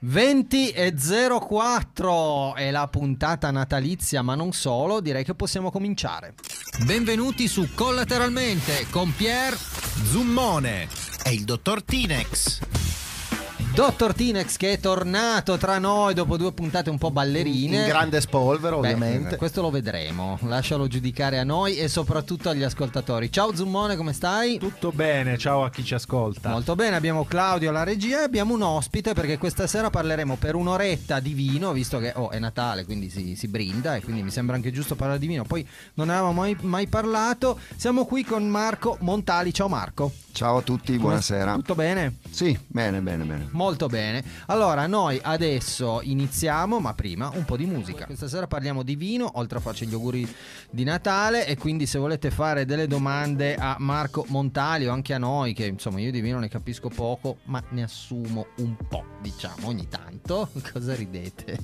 20 e 04 è la puntata natalizia, ma non solo, direi che possiamo cominciare. Benvenuti su Collateralmente con Pier Zummone e il dottor Tinex. Dottor Tinex che è tornato tra noi dopo due puntate un po' ballerine. In grande spolvero, Beh, ovviamente. questo lo vedremo, lascialo giudicare a noi e soprattutto agli ascoltatori. Ciao Zummone, come stai? Tutto bene, ciao a chi ci ascolta. Molto bene, abbiamo Claudio alla regia e abbiamo un ospite perché questa sera parleremo per un'oretta di vino, visto che oh, è Natale, quindi si, si brinda e quindi mi sembra anche giusto parlare di vino. Poi non ne avevamo mai, mai parlato. Siamo qui con Marco Montali. Ciao Marco. Ciao a tutti, buonasera. Tutto bene? Sì, bene, bene, bene. Molto bene. Allora, noi adesso iniziamo, ma prima un po' di musica. Questa sera parliamo di vino, oltre a farci gli auguri di Natale e quindi se volete fare delle domande a Marco Montali o anche a noi, che insomma io di vino ne capisco poco, ma ne assumo un po', diciamo, ogni tanto. Cosa ridete?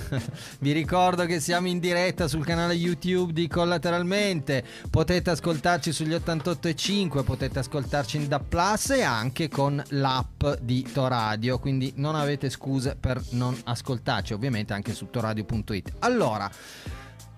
Vi ricordo che siamo in diretta sul canale YouTube di Collateralmente. Potete ascoltarci sugli 88.5, potete ascoltarci in Da Plus e anche con l'app di Toradio, quindi non avete scuse per non ascoltarci, ovviamente anche su toradio.it. Allora,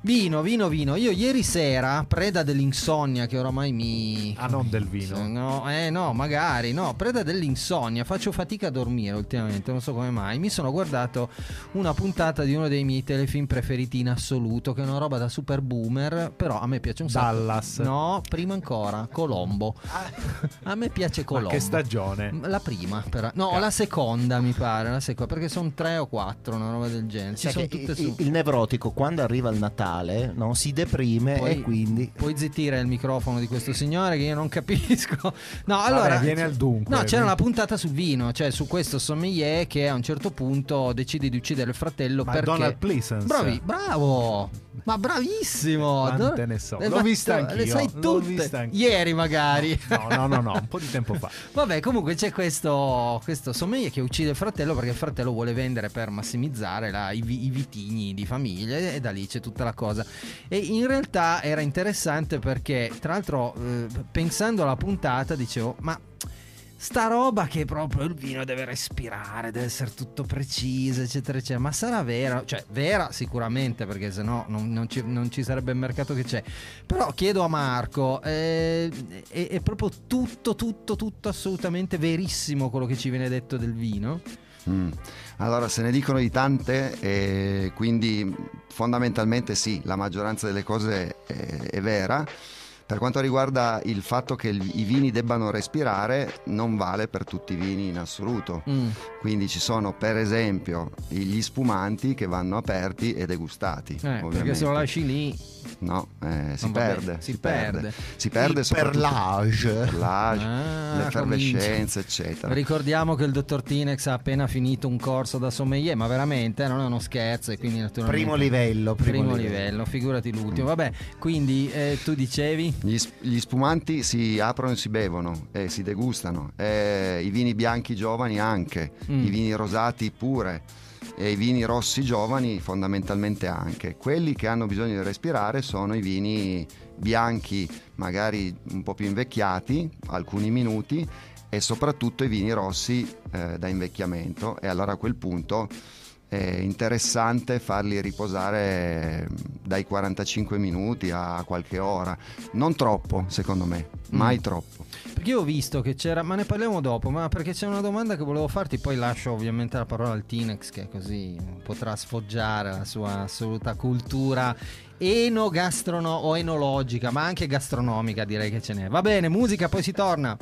Vino, vino, vino. Io ieri sera, preda dell'insonnia che oramai mi... Ah, non del vino. No, eh no, magari, no, preda dell'insonnia, faccio fatica a dormire ultimamente, non so come mai. Mi sono guardato una puntata di uno dei miei telefilm preferiti in assoluto, che è una roba da super boomer, però a me piace un sacco. Dallas. No, prima ancora, Colombo. A me piace Colombo. Ma che stagione? La prima, però. No, Ca- la seconda mi pare, la seconda, perché sono tre o quattro, una roba del genere. Ci Sai sono tutte il, su. il nevrotico quando arriva il Natale no, si deprime Poi- e quindi Puoi zittire il microfono di questo signore che io non capisco. No, Vabbè, allora. viene al dunque. No, c'era una puntata sul vino, cioè su questo sommelier che a un certo punto decide di uccidere il fratello Ma perché. Donald Pleasence. Bravi, bravo! Ma bravissimo! Quante ne so. L'ho vista Le anch'io, sai l'ho tutte. Ieri magari. No, no, no, no, un po' di tempo fa. Vabbè, comunque c'è questo, questo sommelier che uccide il fratello perché il fratello vuole vendere per massimizzare la- i, i vitigni di famiglia e da lì c'è tutta la cosa. E in realtà era interessante perché, tra l'altro, eh, pensando alla puntata, dicevo, ma sta roba che proprio il vino deve respirare, deve essere tutto preciso, eccetera, eccetera. Ma sarà vera? Cioè, vera sicuramente, perché sennò non, non, ci, non ci sarebbe il mercato che c'è. Però chiedo a Marco, eh, è, è proprio tutto, tutto, tutto assolutamente verissimo quello che ci viene detto del vino? Mm. Allora, se ne dicono di tante, e quindi fondamentalmente sì, la maggioranza delle cose è, è vera. Per quanto riguarda il fatto che i vini debbano respirare, non vale per tutti i vini in assoluto. Mm. Quindi ci sono per esempio gli spumanti che vanno aperti e degustati. Eh, perché se lo lasci lì No, eh, si, perde, si si, perde, perde. Si perde il perlage. l'age, Ah, l'effervescenza, eccetera. Ricordiamo che il dottor Tinex ha appena finito un corso da sommelier, ma veramente eh, non è uno scherzo. E quindi naturalmente Primo livello, primo, Primo livello, figurati l'ultimo. Vabbè, quindi eh, tu dicevi. Gli, gli spumanti si aprono e si bevono e si degustano, e i vini bianchi giovani anche, Mm. i vini rosati pure e i vini rossi giovani fondamentalmente anche. Quelli che hanno bisogno di respirare sono i vini bianchi magari un po' più invecchiati, alcuni minuti, e soprattutto i vini rossi eh, da invecchiamento e allora a quel punto interessante farli riposare dai 45 minuti a qualche ora, non troppo secondo me, mai Mm. troppo. Perché io ho visto che c'era, ma ne parliamo dopo, ma perché c'è una domanda che volevo farti, poi lascio ovviamente la parola al Tinex che così potrà sfoggiare la sua assoluta cultura enogastrono o enologica, ma anche gastronomica direi che ce n'è. Va bene, musica, poi si torna.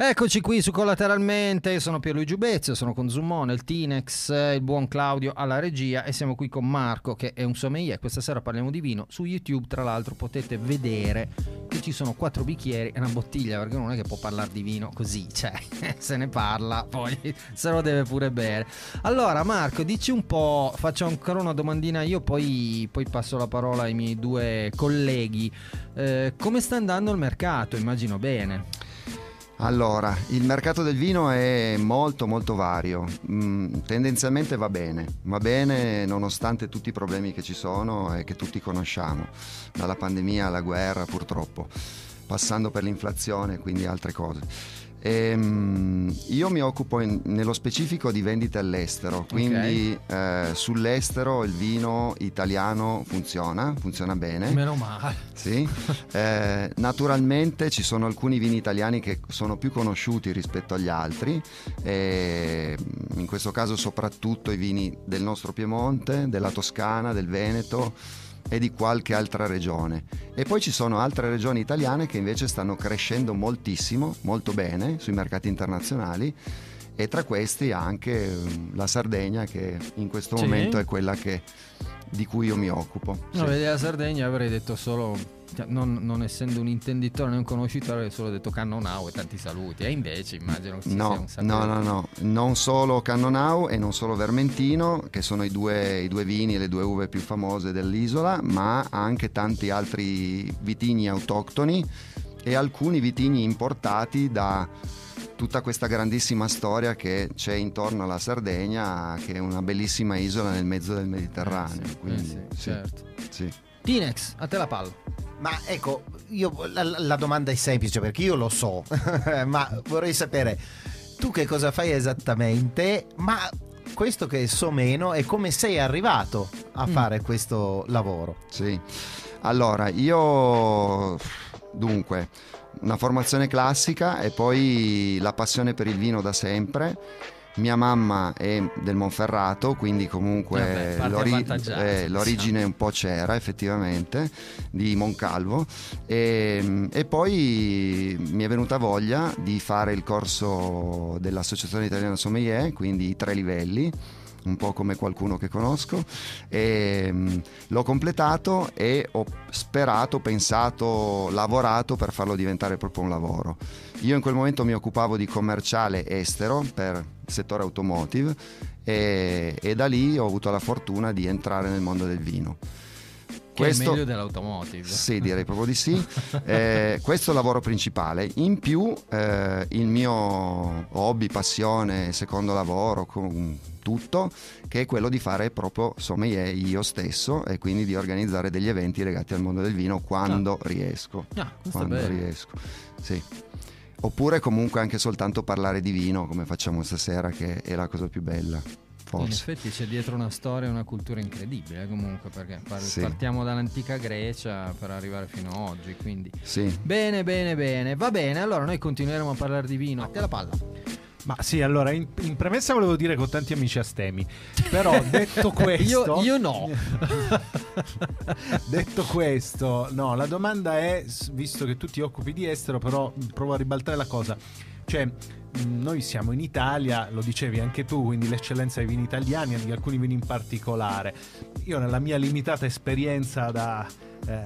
Eccoci qui su Collateralmente, io sono Pierluigi Bezio, sono con Zummone, il Tinex, il buon Claudio alla regia e siamo qui con Marco che è un sommelier. Questa sera parliamo di vino. Su YouTube tra l'altro potete vedere che ci sono quattro bicchieri e una bottiglia perché non è che può parlare di vino così, cioè se ne parla, poi se lo deve pure bere. Allora Marco, dici un po', faccio ancora una domandina io, poi, poi passo la parola ai miei due colleghi. Eh, come sta andando il mercato? Immagino bene. Allora, il mercato del vino è molto molto vario, Mm, tendenzialmente va bene, va bene nonostante tutti i problemi che ci sono e che tutti conosciamo, dalla pandemia alla guerra purtroppo, passando per l'inflazione e quindi altre cose. Ehm, io mi occupo in- nello specifico di vendite all'estero, quindi eh, sull'estero il vino italiano funziona, funziona bene. Meno male. Sì. Eh, naturalmente ci sono alcuni vini italiani che sono più conosciuti rispetto agli altri, e in questo caso soprattutto i vini del nostro Piemonte, della Toscana, del Veneto e di qualche altra regione. E poi ci sono altre regioni italiane che invece stanno crescendo moltissimo, molto bene sui mercati internazionali. E tra questi anche eh, la Sardegna, che in questo Sì. momento è quella che- di cui io mi occupo. No, Sì. vedi la Sardegna avrei detto solo, cioè, non, non essendo un intenditore né un conoscitore, avrei solo detto Cannonau e tanti saluti. E invece immagino che ci sia No, un no, no, no, non solo Cannonau e non solo Vermentino, che sono i due, i due vini e le due uve più famose dell'isola, ma anche tanti altri vitigni autoctoni e alcuni vitigni importati da tutta questa grandissima storia che c'è intorno alla Sardegna, che è una bellissima isola nel mezzo del Mediterraneo. Eh sì, quindi, eh sì, sì, certo. sì. Tinex, a te la palla. Ma ecco, io, la, la domanda è semplice perché io lo so, ma vorrei sapere tu che cosa fai esattamente, ma questo che so meno è come sei arrivato a Mm. fare questo lavoro. Sì, allora io dunque una formazione classica e poi la passione per il vino da sempre. Mia mamma è del Monferrato, quindi comunque Vabbè, l'ori- eh, diciamo. l'origine un po' c'era effettivamente di Moncalvo e, e poi mi è venuta voglia di fare il corso dell'Associazione Italiana Sommelier, quindi i tre livelli, un po' come qualcuno che conosco e mm, l'ho completato e ho sperato, pensato, lavorato per farlo diventare proprio un lavoro. Io in quel momento mi occupavo di commerciale estero per il settore automotive e, e da lì ho avuto la fortuna di entrare nel mondo del vino. Che è meglio dell'automotive. Sì, direi proprio di sì. Eh, questo è il lavoro principale. In più, eh, il mio hobby, passione, secondo lavoro, con tutto, che è quello di fare proprio sommelier io stesso e quindi di organizzare degli eventi legati al mondo del vino quando riesco. Ah, questo è Quando riesco. Sì. Oppure comunque anche soltanto parlare di vino, come facciamo stasera, che è la cosa più bella, In forse. effetti c'è dietro una storia e una cultura incredibile eh, comunque perché par- Sì. partiamo dall'antica Grecia per arrivare fino a oggi quindi Sì. bene bene bene va bene allora noi continueremo a parlare di vino a te la palla Ma sì, allora in, in premessa volevo dire che ho tanti amici astemi. Però detto questo. io, io no detto questo, no, la domanda è: visto che tu ti occupi di estero, però provo a ribaltare la cosa. Cioè, mh, noi siamo in Italia, lo dicevi anche tu, quindi l'eccellenza dei vini italiani di alcuni vini in particolare. Io, nella mia limitata esperienza da eh,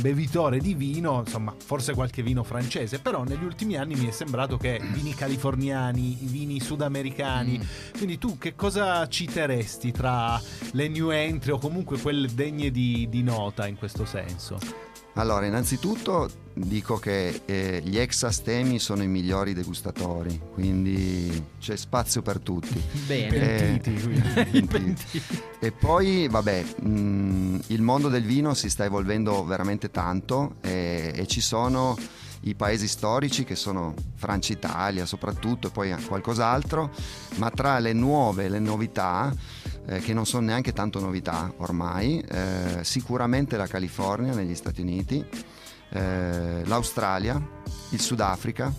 bevitore di vino, insomma, forse qualche vino francese, però negli ultimi anni mi è sembrato che vini californiani, vini sudamericani, Mm. quindi tu che cosa citeresti tra le new entry o comunque quelle degne di, di nota in questo senso? Allora, innanzitutto dico che eh, gli ex astemi sono i migliori degustatori, quindi c'è spazio per tutti. bene Pentiti, quindi. I pentiti. E poi, vabbè, mh, il mondo del vino si sta evolvendo veramente tanto e, e ci sono i paesi storici che sono Francia, Italia soprattutto e poi qualcos'altro, ma tra le nuove, le novità, eh, che non sono neanche tanto novità ormai, eh, sicuramente la California negli Stati Uniti, eh, l'Australia, il Sudafrica,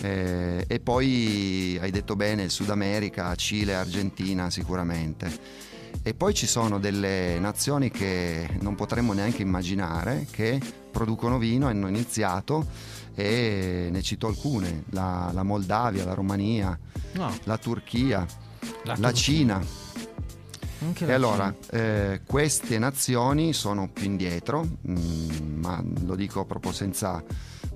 eh, e poi hai detto bene il Sud America, Cile, Argentina sicuramente. E poi ci sono delle nazioni che non potremmo neanche immaginare che producono vino, hanno iniziato e ne cito alcune, la, la Moldavia, la Romania, No, la Turchia, la la. Cina. Anche E allora, eh, queste nazioni sono più indietro, mm, ma lo dico proprio senza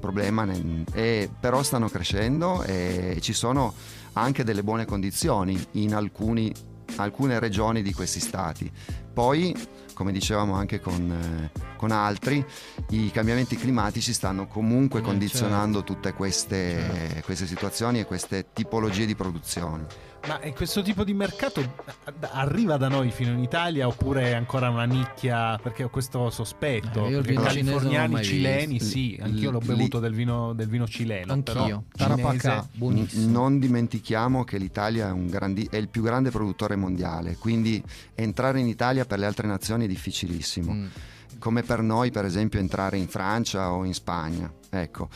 problema, ne- e però stanno crescendo e ci sono anche delle buone condizioni in alcuni- alcune regioni di questi stati. Poi come dicevamo anche con, eh, con altri, i cambiamenti climatici stanno comunque Eh, condizionando tutte queste, Certo. queste situazioni e queste tipologie di produzione. Ma e questo tipo di mercato a- arriva da noi fino in Italia oppure è ancora una nicchia? Perché ho questo sospetto. Eh, io il perché vino californiani, cileni, visto. sì, anch'io l'ho bevuto del vino, del vino cileno. Anch'io. Però Tarapacà, buonissimo. N- Non dimentichiamo che l'Italia è, un grandi- è il più grande produttore mondiale, quindi entrare in Italia per le altre nazioni è difficilissimo, Mm. come per noi per esempio entrare in Francia o in Spagna. Ecco.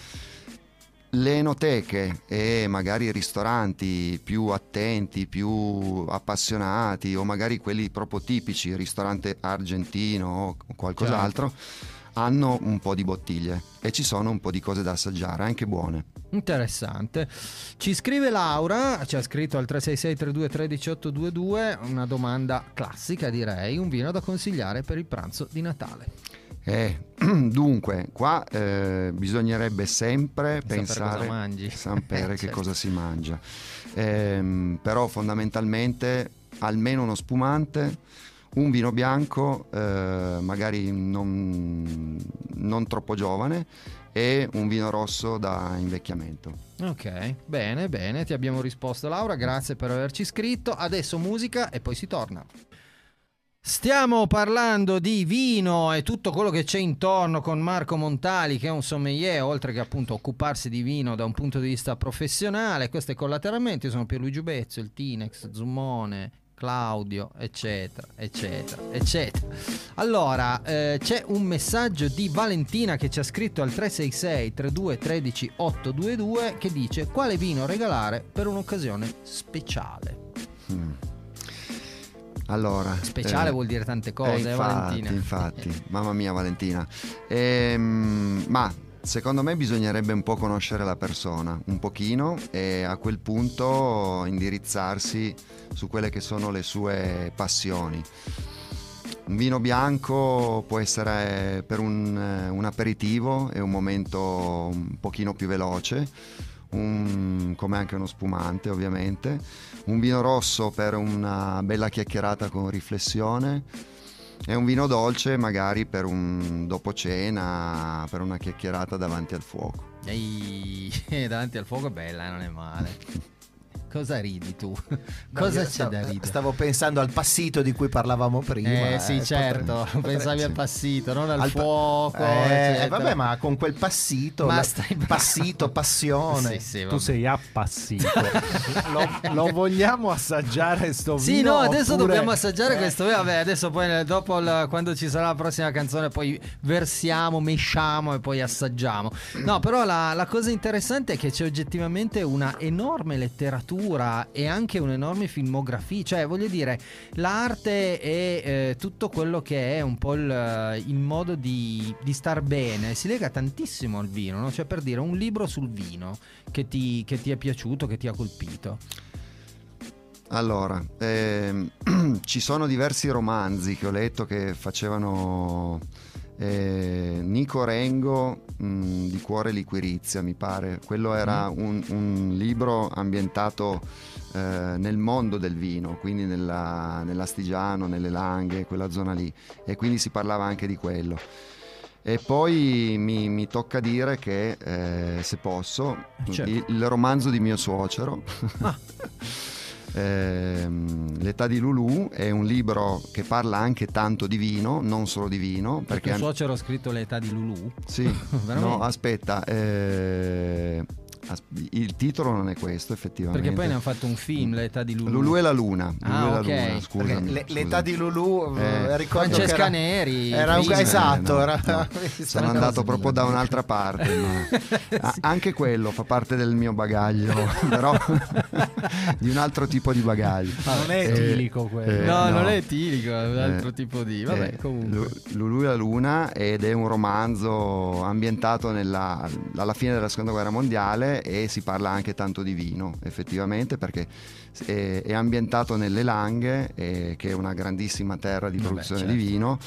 Le enoteche e magari i ristoranti più attenti, più appassionati o magari quelli proprio tipici, il ristorante argentino o qualcos'altro, hanno un po' di bottiglie e ci sono un po' di cose da assaggiare, anche buone. Interessante. Ci scrive Laura, ci ha scritto al 366 32 1822 una domanda classica direi, un vino da consigliare per il pranzo di Natale. Eh, dunque, qua eh, bisognerebbe sempre Sapere pensare cosa mangi. sapere che Certo. cosa si mangia. Ehm, però fondamentalmente almeno uno spumante, un vino bianco, eh, magari non, non troppo giovane, e un vino rosso da invecchiamento. Ok, bene, bene, ti abbiamo risposto Laura, grazie per averci scritto. Adesso musica e poi si torna. Stiamo parlando di vino e tutto quello che c'è intorno con Marco Montali, che è un sommelier, oltre che appunto occuparsi di vino da un punto di vista professionale. Questo è collateralmente, io sono Pierluigi Bezzo, il Tinex, Zummone, Claudio, eccetera, eccetera, eccetera. Allora, eh, c'è un messaggio di Valentina che ci ha scritto al 366 32 13 822 che dice quale vino regalare per un'occasione speciale. Mm. Allora, Speciale eh, vuol dire tante cose, Eh, eh, infatti, Valentina. infatti, mamma mia Valentina. Ehm, ma secondo me bisognerebbe un po' conoscere la persona, un pochino, e a quel punto indirizzarsi su quelle che sono le sue passioni. Un vino bianco può essere per un, eh, un aperitivo, è un momento un pochino più veloce, un- come anche uno spumante ovviamente. Un vino rosso per una bella chiacchierata con riflessione e un vino dolce magari per un dopo cena, per una chiacchierata davanti al fuoco. Ehi, davanti al fuoco è bella, eh, non è male. Cosa ridi tu? Cosa c'è stavo- da ridere? Stavo pensando al passito di cui parlavamo prima. eh sì, eh, certo, potre- pensavi al sì. passito, non al, al fuoco. Eh, eh, vabbè, ma con quel passito, Ma stai passito, passione. Sì, sì, Tu sei appassito. lo, lo vogliamo assaggiare sto Sì, vino? no, adesso oppure- dobbiamo assaggiare Eh, questo. Vabbè, adesso poi eh, dopo il- quando ci sarà la prossima canzone poi versiamo, mesciamo e poi assaggiamo. No, però la, la cosa interessante è che c'è oggettivamente una enorme letteratura e anche un'enorme filmografia. Cioè, voglio dire, l'arte e eh, tutto quello che è un po' il, il modo di, di star bene si lega tantissimo al vino, no? Cioè, per dire, un libro sul vino che ti, che ti è piaciuto, che ti ha colpito. Allora, ehm, ci sono diversi romanzi che ho letto che facevano eh, Nico Rengo mh, di Cuore Liquirizia, mi pare. Quello era un, un libro ambientato eh, nel mondo del vino, quindi nella, nell'Astigiano, nelle Langhe, quella zona lì. E quindi si parlava anche di quello. E poi mi, mi tocca dire che, eh, se posso, Certo. il, il romanzo di mio suocero. Ehm, L'età di Lulu è un libro che parla anche tanto di vino, non solo di vino, Perché il suocero ha scritto l'età di Lulu. sì, no, aspetta, eh, il titolo non è questo effettivamente. Perché poi ne hanno fatto un film, l'età di Lulu. Lulu e la luna, Ah, Lulu e ok. la luna, Perché scusami. le- l'età di Lulu, Eh, eh, ricordo che Francesca era, Neri. era un esatto, no, era- no. Sono andato proprio da un'altra parte, ma a- anche quello fa parte del mio bagaglio, però di un altro tipo di bagaglio. Non è Eh, etilico quello. eh, No, no. non è etilico, è un altro Eh, tipo di... Vabbè, eh, comunque. Lu- Lulu e la Luna ed è un romanzo ambientato nella- alla fine della seconda guerra mondiale e si parla anche tanto di vino, effettivamente, perché è, è ambientato nelle Langhe, eh, che è una grandissima terra di Vabbè, produzione certo. di vino.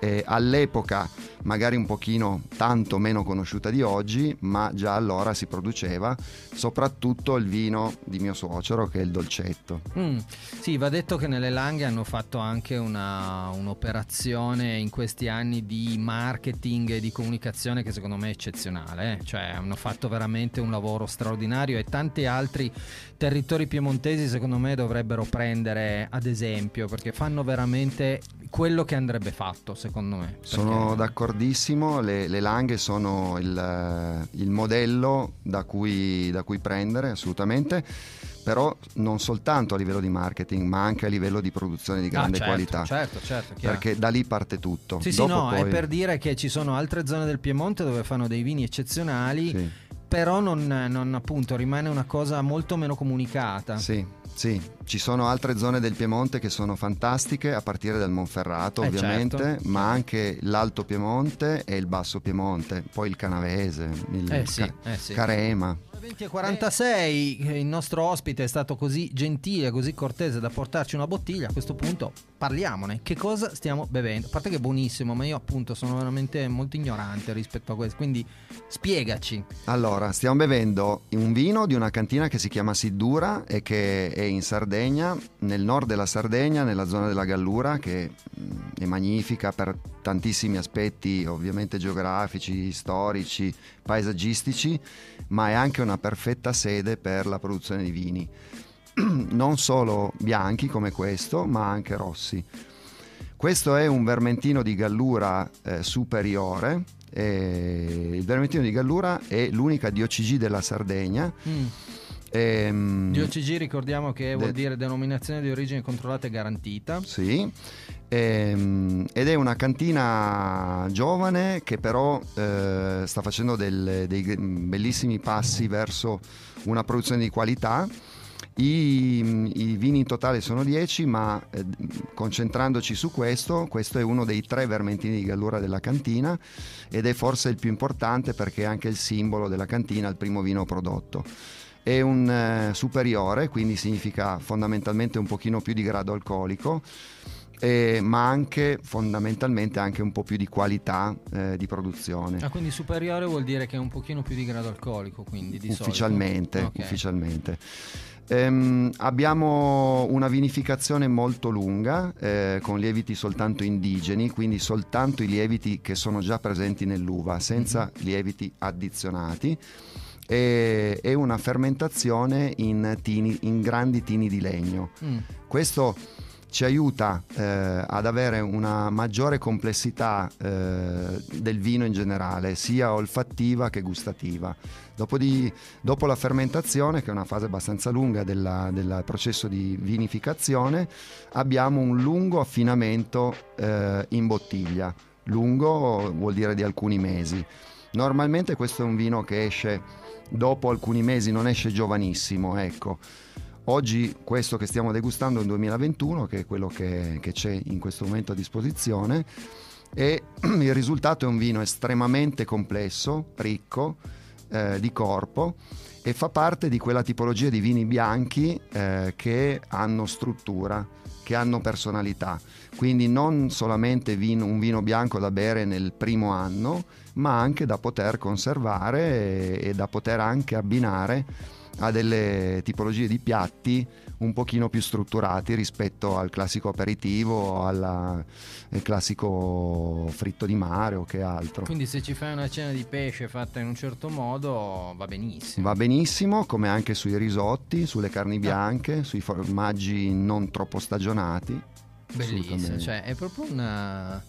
Eh, all'epoca magari un pochino tanto meno conosciuta di oggi, ma già allora si produceva soprattutto il vino di mio suocero che è il dolcetto. Mm, Sì, va detto che nelle Langhe hanno fatto anche una- un'operazione in questi anni di marketing e di comunicazione che secondo me è eccezionale. eh. Cioè hanno fatto veramente un lavoro straordinario e tanti altri territori piemontesi secondo me dovrebbero prendere ad esempio perché fanno veramente quello che andrebbe fatto secondo me. Sono Perché- d'accordissimo, le, le langhe sono il, eh, il modello da cui, da cui prendere assolutamente, però non soltanto a livello di marketing, ma anche a livello di produzione di Ah, grande certo, qualità. Certo, certo, chiaro. Perché da lì parte tutto. Sì, sì, Dopo no, è poi- per dire che ci sono altre zone del Piemonte dove fanno dei vini eccezionali, Sì. Però non, non, appunto rimane una cosa molto meno comunicata. Sì, sì, ci sono altre zone del Piemonte che sono fantastiche, a partire dal Monferrato Eh, ovviamente, certo. ma anche l'Alto Piemonte e il Basso Piemonte, poi il Canavese, il Eh sì, Ca- eh sì. Carema. 20 e 46, eh, il nostro ospite è stato così gentile, così cortese da portarci una bottiglia. A questo punto parliamone. Che cosa stiamo bevendo? A parte che è buonissimo, ma io appunto sono veramente molto ignorante rispetto a questo. Quindi spiegaci. Allora, stiamo bevendo un vino di una cantina che si chiama Siddura e che è in Sardegna, nel nord della Sardegna, nella zona della Gallura, che mh, è magnifica per tantissimi aspetti, ovviamente geografici, storici, paesaggistici, ma è anche una perfetta sede per la produzione di vini. Non solo bianchi come questo, ma anche rossi. Questo è un vermentino di Gallura eh, superiore. il vermentino di Gallura è l'unica DOCG della Sardegna. Mm. ehm, DOCG ricordiamo che vuol De- dire denominazione di origine controllata e garantita. Sì, ehm, ed è una cantina giovane che però eh, sta facendo del- dei bellissimi passi verso una produzione di qualità. I, i vini in totale sono 10, ma eh, concentrandoci su questo, questo è uno dei tre vermentini di Gallura della cantina ed è forse il più importante perché è anche il simbolo della cantina, il primo vino prodotto. È un eh, superiore, quindi significa fondamentalmente un pochino più di grado alcolico, eh, ma anche fondamentalmente anche un po' più di qualità eh, di produzione. Ah, quindi superiore vuol dire che è un pochino più di grado alcolico, quindi di solito. ufficialmente, Ok. ufficialmente. Ehm, abbiamo una vinificazione molto lunga eh, con lieviti soltanto indigeni, quindi soltanto i lieviti che sono già presenti nell'uva, senza Mhm. lieviti addizionati. E, e una fermentazione in, tini- in grandi tini di legno. Mm. Questo ci aiuta eh, ad avere una maggiore complessità eh, del vino in generale, sia olfattiva che gustativa. Dopo, di- dopo la fermentazione, che è una fase abbastanza lunga del processo di vinificazione, abbiamo un lungo affinamento eh, in bottiglia. Lungo vuol dire di alcuni mesi. Normalmente questo è un vino che esce dopo alcuni mesi, non esce giovanissimo, ecco. Oggi questo che stiamo degustando è un 2021, che è quello che, che c'è in questo momento a disposizione, e il risultato è un vino estremamente complesso, ricco, eh, di corpo e fa parte di quella tipologia di vini bianchi eh, che hanno struttura, che hanno personalità. Quindi non solamente vino- un vino bianco da bere nel primo anno, ma anche da poter conservare e, e da poter anche abbinare a delle tipologie di piatti un pochino più strutturati rispetto al classico aperitivo alla- al classico fritto di mare o che altro. Quindi se ci fai una cena di pesce fatta in un certo modo va benissimo. Va benissimo, come anche sui risotti, sulle carni bianche, sui formaggi non troppo stagionati. Bellissimo, cioè è proprio una...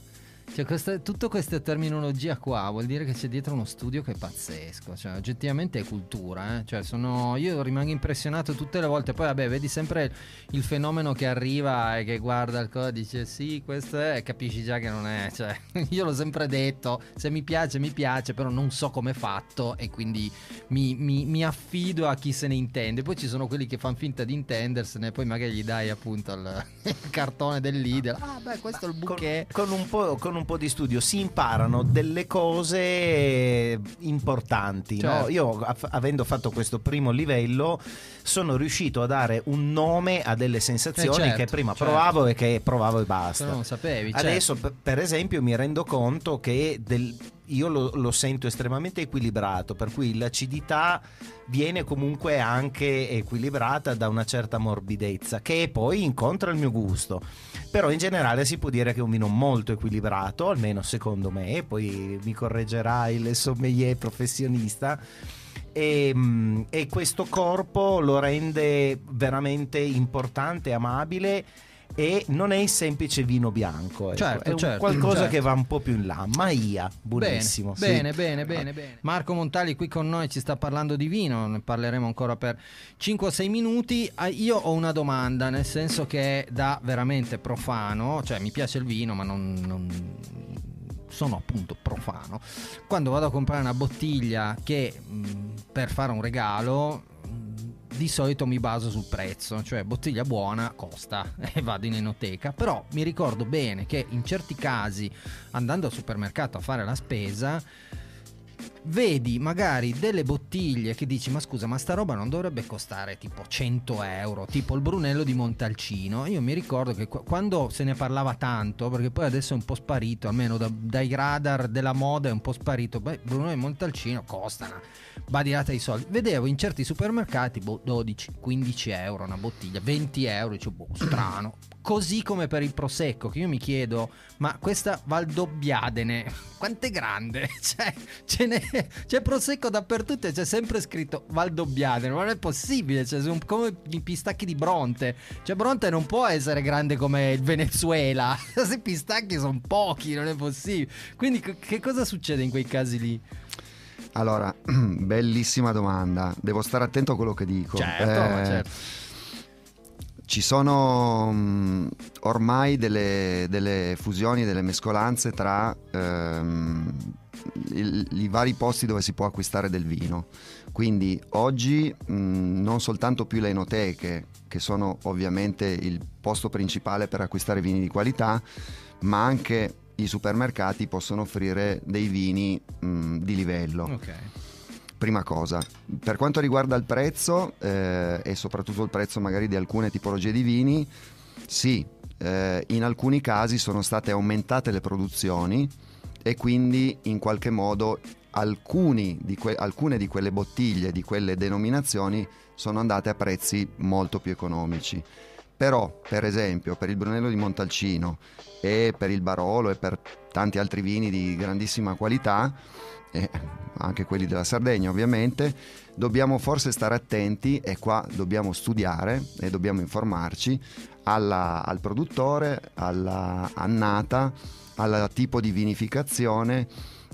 Cioè, questa, tutta questa terminologia qua vuol dire che c'è dietro uno studio che è pazzesco, cioè oggettivamente è cultura, eh? cioè, sono, io rimango impressionato tutte le volte, poi vabbè vedi sempre il fenomeno che arriva e che guarda il codice, dice sì questo è, e capisci già che non è, cioè, io l'ho sempre detto, se mi piace mi piace, però non so come è fatto e quindi mi, mi- mi affido a chi se ne intende, poi ci sono quelli che fanno finta di intendersene e poi magari gli dai appunto il, il cartone del leader, ah beh questo è il Con, bouquet. con un po', con un un po' di studio si imparano delle cose importanti. no? Certo. Io, aff- avendo fatto questo primo livello, sono riuscito a dare un nome a delle sensazioni Eh, certo, che prima certo. provavo e che provavo e basta. non lo sapevi. certo. Adesso, p- per esempio, mi rendo conto che del- io lo, lo sento estremamente equilibrato, per cui l'acidità viene comunque anche equilibrata da una certa morbidezza, che poi incontra il mio gusto. Però in generale si può dire che è un vino molto equilibrato, almeno secondo me, poi mi correggerà il sommelier professionista. E, mm, e questo corpo lo rende veramente importante, amabile e non è il semplice vino bianco, ecco. Certo, è certo, qualcosa certo. che va un po' più in là. Maia, buonissimo. sì. Bene, bene, bene, bene. Marco Montali qui con noi ci sta parlando di vino, ne parleremo ancora per 5-6 minuti. Ah, Io ho una domanda, nel senso che da veramente profano, cioè mi piace il vino, ma non, non- sono appunto profano. Quando vado a comprare una bottiglia che mh, per fare un regalo di solito mi baso sul prezzo, cioè bottiglia buona costa e vado in enoteca, però mi ricordo bene che in certi casi andando al supermercato a fare la spesa vedi magari delle bottiglie che dici ma scusa ma sta roba non dovrebbe costare tipo 100 euro tipo il Brunello di Montalcino. Io mi ricordo che qu- quando se ne parlava tanto perché poi adesso è un po' sparito almeno da- dai radar della moda è un po' sparito beh Brunello di Montalcino costa una badirata di soldi. Vedevo in certi supermercati boh, 12-15 euro una bottiglia 20 euro dicevo boh strano così come per il prosecco che io mi chiedo ma questa Valdobbiadene quanto è grande cioè c'è prosecco dappertutto e c'è sempre scritto Valdobbiadene ma non è possibile cioè, sono come i pistacchi di Bronte cioè Bronte non può essere grande come il Venezuela questi pistacchi sono pochi non è possibile quindi che- cosa succede in quei casi lì Allora, bellissima domanda. Devo stare attento a quello che dico. certo, ma Eh, certo. Ci sono mh, ormai delle, delle fusioni, delle mescolanze tra ehm, il- i vari posti dove si può acquistare del vino. Quindi oggi mh, non soltanto più le enoteche, che sono ovviamente il posto principale per acquistare vini di qualità, ma anche i supermercati possono offrire dei vini mh, di livello. ok Prima cosa, per quanto riguarda il prezzo eh, e soprattutto il prezzo magari di alcune tipologie di vini, sì, eh, in alcuni casi sono state aumentate le produzioni e quindi in qualche modo di que- alcune di quelle bottiglie, di quelle denominazioni sono andate a prezzi molto più economici. Però, per esempio, per il Brunello di Montalcino e per il Barolo e per tanti altri vini di grandissima qualità, e anche quelli della Sardegna ovviamente, dobbiamo forse stare attenti e qua dobbiamo studiare e dobbiamo informarci alla- al produttore, alla annata, al tipo di vinificazione.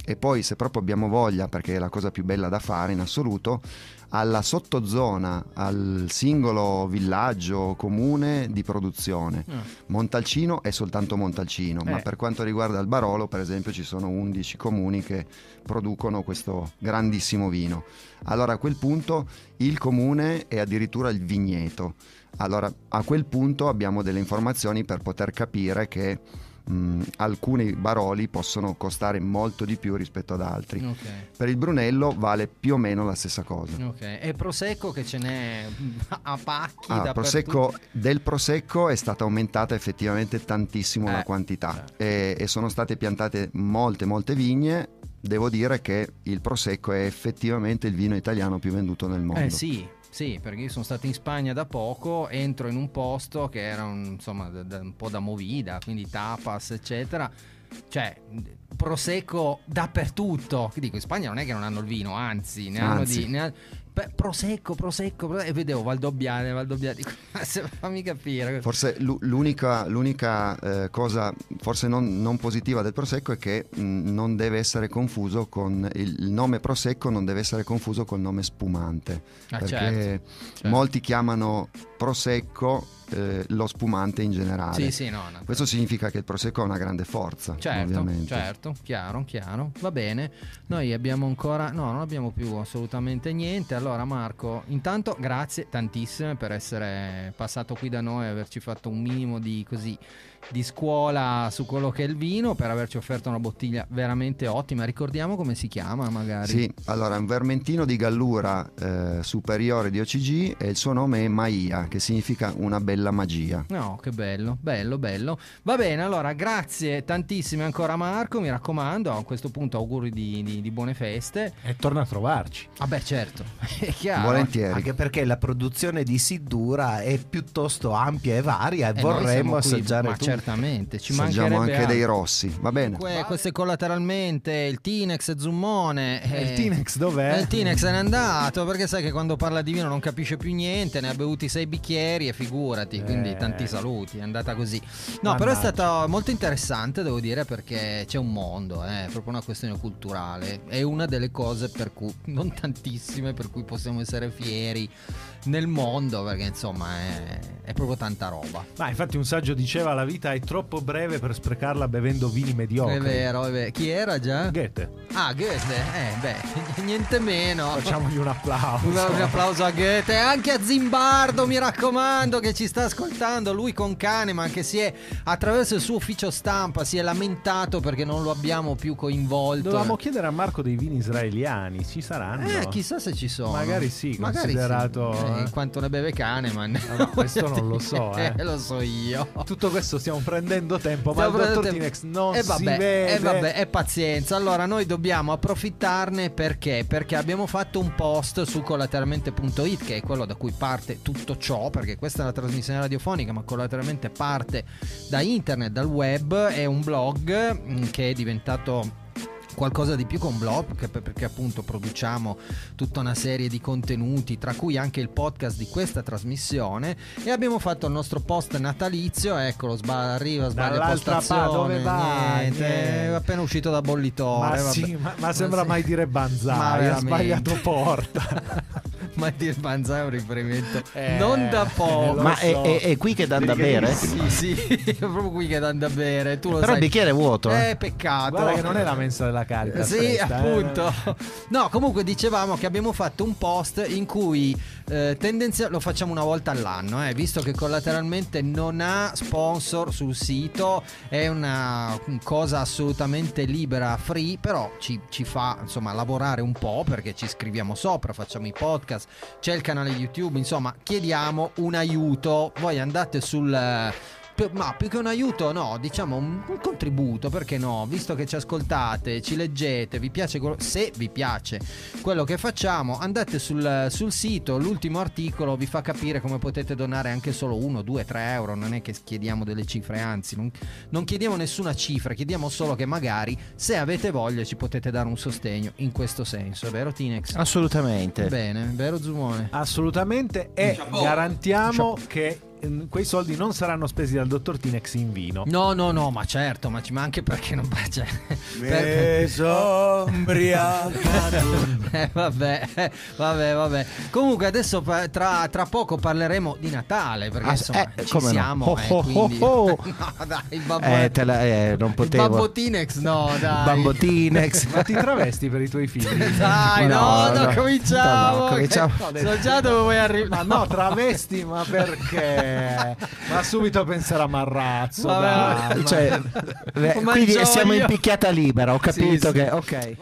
E poi se proprio abbiamo voglia, perché è la cosa più bella da fare in assoluto, alla sottozona, al singolo villaggio comune di produzione. Ah. Montalcino è soltanto Montalcino, ma Eh. per quanto riguarda il Barolo, per esempio, ci sono 11 comuni che producono questo grandissimo vino. Allora a quel punto il comune è addirittura il vigneto. Allora a quel punto abbiamo delle informazioni per poter capire che mh, alcuni baroli possono costare molto di più rispetto ad altri. ok Per il Brunello vale più o meno la stessa cosa. Ok, e Prosecco che ce n'è a pacchi Ah, prosecco, del prosecco è stata aumentata effettivamente tantissimo Eh, la quantità certo. e, e sono state piantate molte molte vigne. Devo dire che il prosecco è effettivamente il vino italiano più venduto nel mondo. Eh sì, sì, perché io sono stato in Spagna da poco, entro in un posto che era un, insomma da- da- un po' da movida, quindi tapas, eccetera. Cioè, prosecco dappertutto. Che dico, in Spagna non è che non hanno il vino, anzi, ne hanno Anzi. di... ne ha- Beh, prosecco, prosecco, prosecco, e vedevo Valdobbiane, Valdobbiane, dico, "Ma se- fammi capire. Forse l'u- l'unica, l'unica, eh, cosa, forse non, non positiva del prosecco è che mh, non deve essere confuso con il, il nome prosecco, non deve essere confuso col nome spumante. Ah, perché certo, certo. molti chiamano prosecco eh, lo spumante in generale. Sì, sì, no, no. Questo significa che il prosecco ha una grande forza, Certo, ovviamente. certo, chiaro, chiaro. Va bene. Noi abbiamo ancora, no, non abbiamo più assolutamente niente. Allora, Marco, intanto grazie tantissime per essere passato qui da noi e averci fatto un minimo di così di scuola su quello che è il vino, per averci offerto una bottiglia veramente ottima. Ricordiamo come si chiama, magari. Sì, allora è un vermentino di gallura eh, superiore di OCG e il suo nome è Maia, che significa una bella magia. No, che bello, bello, bello. Va bene, allora grazie tantissime ancora Marco, mi raccomando, a questo punto auguri di, di- di buone feste. E torna a trovarci. Vabbè certo, è chiaro. Volentieri. Anche perché la produzione di Sidura è piuttosto ampia e varia e Eh, noi vorremmo assaggiare tutto. Certamente, ci mancherebbe anche dei altro. rossi, va bene? Que- queste collateralmente, il Tinex Zummone. E il eh, Tinex dov'è? eh, Il Tinex n'è andato perché sai che quando parla di vino non capisce più niente, ne ha bevuti sei bicchieri e figurati, quindi Eh. tanti saluti, è andata così. No, però è Mannaggia. stato molto interessante, devo dire, perché c'è un mondo, eh, è proprio una questione culturale, è una delle cose per cui, non tantissime, per cui possiamo essere fieri nel mondo, perché insomma è, è proprio tanta roba. Ma infatti un saggio diceva la vita è troppo breve per sprecarla bevendo vini mediocri. È vero, è vero. Chi era già? Goethe. Ah, Goethe, eh, beh, niente meno. Facciamogli un applauso. Un, un applauso a Goethe anche a Zimbardo, mi raccomando, che ci sta ascoltando. Lui con Kahneman che si è attraverso il suo ufficio stampa si è lamentato perché non lo abbiamo più coinvolto. Dovevamo chiedere a Marco dei vini israeliani, ci saranno? Eh, chissà se ci sono. Magari sì, Magari considerato- sì. Eh, quanto ne beve Kahneman. Ah, no, questo non lo so, eh. lo so io. Tutto questo stiamo prendendo tempo, ma Stiamo il dottor prendendo Tinex non e si vabbè, vede. E vabbè, e pazienza. Allora, noi dobbiamo approfittarne perché? Perché abbiamo fatto un post su collateralmente.it, che è quello da cui parte tutto ciò, perché questa è la trasmissione radiofonica, ma collateralmente parte da internet, dal web, è un blog mm, che è diventato qualcosa di più che un blog perché, appunto produciamo tutta una serie di contenuti tra cui anche il podcast di questa trasmissione e abbiamo fatto il nostro post natalizio eccolo sba- arriva sbaglia postazione parte, dove vai? niente, Niente. è appena uscito da bollitore Ma, sì, ma, ma sembra sì. mai dire Ma banzai, ha sbagliato porta. è un riferimento Eh, non da poco lo Ma è, so. è- è qui che danno da bere? sì sì è proprio qui che danno da bere tu lo Però il sai bicchiere è vuoto. eh. eh peccato Guarda che non è la mensa della carica. Sì, appunto. No, comunque dicevamo che abbiamo fatto un post in cui eh, tendenzialmente lo facciamo una volta all'anno, eh, visto che collateralmente non ha sponsor sul sito, è una cosa assolutamente libera, free, però ci, ci fa insomma lavorare un po' perché ci scriviamo sopra, facciamo i podcast, c'è il canale YouTube, insomma chiediamo un aiuto, voi andate sul... Ma più che un aiuto, no, diciamo un, un contributo, perché no? Visto che ci ascoltate, ci leggete, vi piace quello- se vi piace quello che facciamo, andate sul, sul sito, l'ultimo articolo vi fa capire come potete donare anche solo 1, 2, 3 euro, non è che chiediamo delle cifre, anzi non, non chiediamo nessuna cifra, chiediamo solo che magari se avete voglia ci potete dare un sostegno in questo senso, è vero Tinex? Assolutamente. Bene, vero Zumone? Assolutamente e garantiamo che mm, quei soldi non saranno spesi dal dottor Tinex in vino. No, no, no, ma certo, ma, ci- ma anche perché non cioè, perché- Eh, vabbè, eh, vabbè, vabbè. Comunque adesso tra, tra poco parleremo di Natale, perché Ah, insomma eh, ci come no? siamo, Oh, eh, oh, quindi... oh, oh. no, dai, il babbo... Eh, te la- eh, non il potevo. babbo Tinex, no, dai. Bambo Tinex. Ma ti travesti per i tuoi figli? Dai, no, No, no, no. cominciamo. No, no, cominciamo. che- So già dove vuoi Ma arrivare. no, travesti, ma perché? Ma subito penserà a Marrazzo. Vabbè, dai, Cioè, eh, Lo quindi siamo in picchiata libera, ho capito sì. che ok.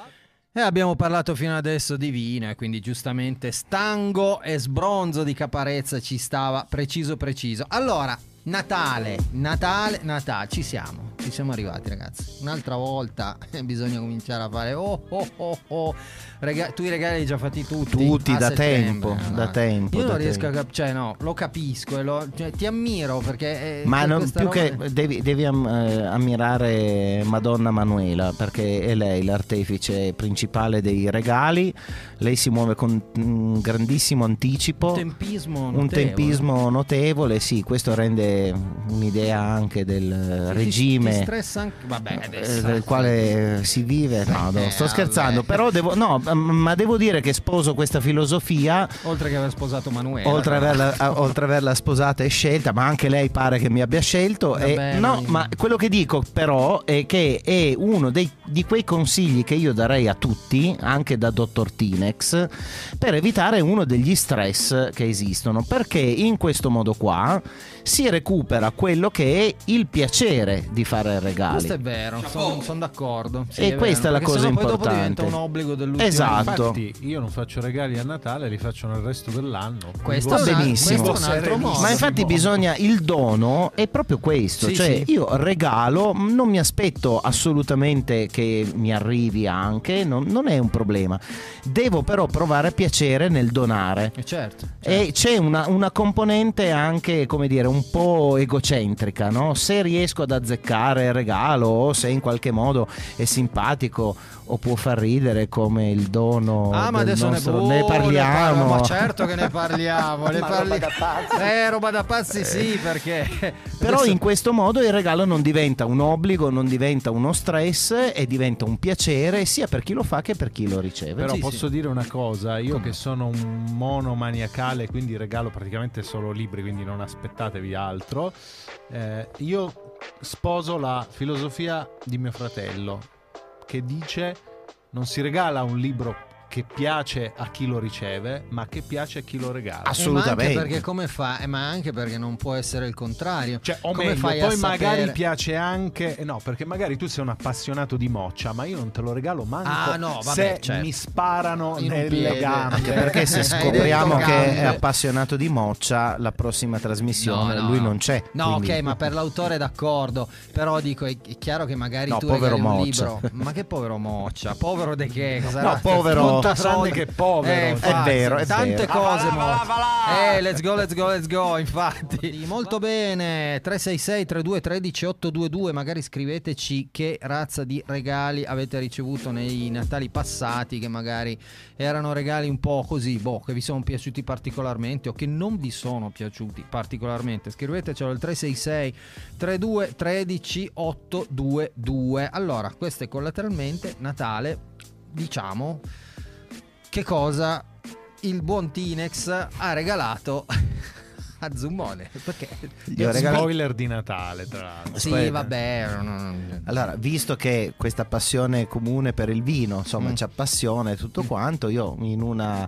E abbiamo parlato fino adesso di vino e quindi giustamente stango e sbronzo di caparezza ci stava preciso preciso. Allora, Natale, Natale, Natale, ci siamo, ci siamo arrivati ragazzi. Un'altra volta bisogna cominciare a fare oh oh oh oh. Rega- tu i regali li hai già fatti tutti? Tutti, da tempo, no? da tempo, Io non da riesco tempo. a cap- cioè no, lo capisco e lo- cioè, ti ammiro perché... eh, Ma non- più roba che devi, devi am- eh, ammirare Madonna Manuela perché è lei l'artefice principale dei regali. Lei si muove con un grandissimo anticipo. Un tempismo un notevole. tempismo notevole, sì, questo rende un'idea anche del Ti- regime. Stress anche... Vabbè, eh, adesso... del quale si vive. No, no, Eh, sto scherzando, vabbè. però devo, no, ma devo dire che sposo questa filosofia. Oltre che aver sposato Manuela. Oltre, averla, oltre averla sposata e scelta, ma anche lei pare che mi abbia scelto. e- no, ma quello che dico però è che è uno dei- di quei consigli che io darei a tutti, anche da Dottor Tinex, per evitare uno degli stress che esistono. Perché in questo modo qua si recupera quello che è il piacere di fare regali. Questo è vero, sono d'accordo. Sì, E è questa è la cosa sennò poi dopo importante. diventa un obbligo dell'ultimo Esatto. Infatti, io non faccio regali a Natale, li faccio nel resto dell'anno. Questo Va benissimo. questo è un altro modo. Ma infatti bisogna il dono è proprio questo, Sì, cioè sì. io regalo, non mi aspetto assolutamente che mi arrivi anche, non, non è un problema. Devo però provare piacere nel donare. Eh, certo. E c'è una, una componente anche, come dire, un po' egocentrica, no? Se riesco ad azzeccare il regalo o se in qualche modo è simpatico o può far ridere come il dono Ah, ma adesso nostro- ne, ne boh, parliamo. Ma certo che ne parliamo. ne parli- Eh, roba da pazzi, sì, perché. Però adesso- in questo modo il regalo non diventa un obbligo, non diventa uno stress e diventa un piacere sia per chi lo fa che per chi lo riceve. Però Sì, posso sì. dire una cosa, io che sono un monomaniacale, quindi regalo praticamente solo libri, quindi non aspettatevi altro. eh, io sposo la filosofia di mio fratello, che dice non si regala un libro che piace a chi lo riceve, ma che piace a chi lo regala. Eh, ma anche assolutamente. perché come fa? eh, ma anche perché non può essere il contrario. Cioè, o come meglio, fai a poi magari sapere? piace anche. eh, No, perché magari tu sei un appassionato di moccia, ma io non te lo regalo manco Ah, no, vabbè, se certo. mi sparano In nelle piede. gambe. Anche perché se Hai scopriamo che è appassionato di moccia, la prossima trasmissione No, no, lui no. non c'è. No, quindi- ok, ma per l'autore d'accordo. Però dico, è, è chiaro che magari No, tu regali un Moccia. libro. Ma che povero moccia? Povero di che? Sarà No, povero- Tranne soldi. che povero. Eh, infatti, È vero, è Tante vero. cose, Moccia. Eh, let's go, let's go, let's go. Infatti, molto bene. 366 32 13 822. Magari scriveteci che razza di regali avete ricevuto nei Natali passati. Che magari erano regali un po' così, boh, che vi sono piaciuti particolarmente o che non vi sono piaciuti particolarmente. Scrivetecelo al 366 32 13 822. Allora, questo è collateralmente Natale. Diciamo che cosa il buon Tinex ha regalato a Zummone. Perché Io regalo- Spoiler di Natale, tra l'altro. sì, Aspetta. vabbè. Allora, visto che questa passione comune per il vino, insomma, Mm. ci appassiona e tutto quanto, io in una,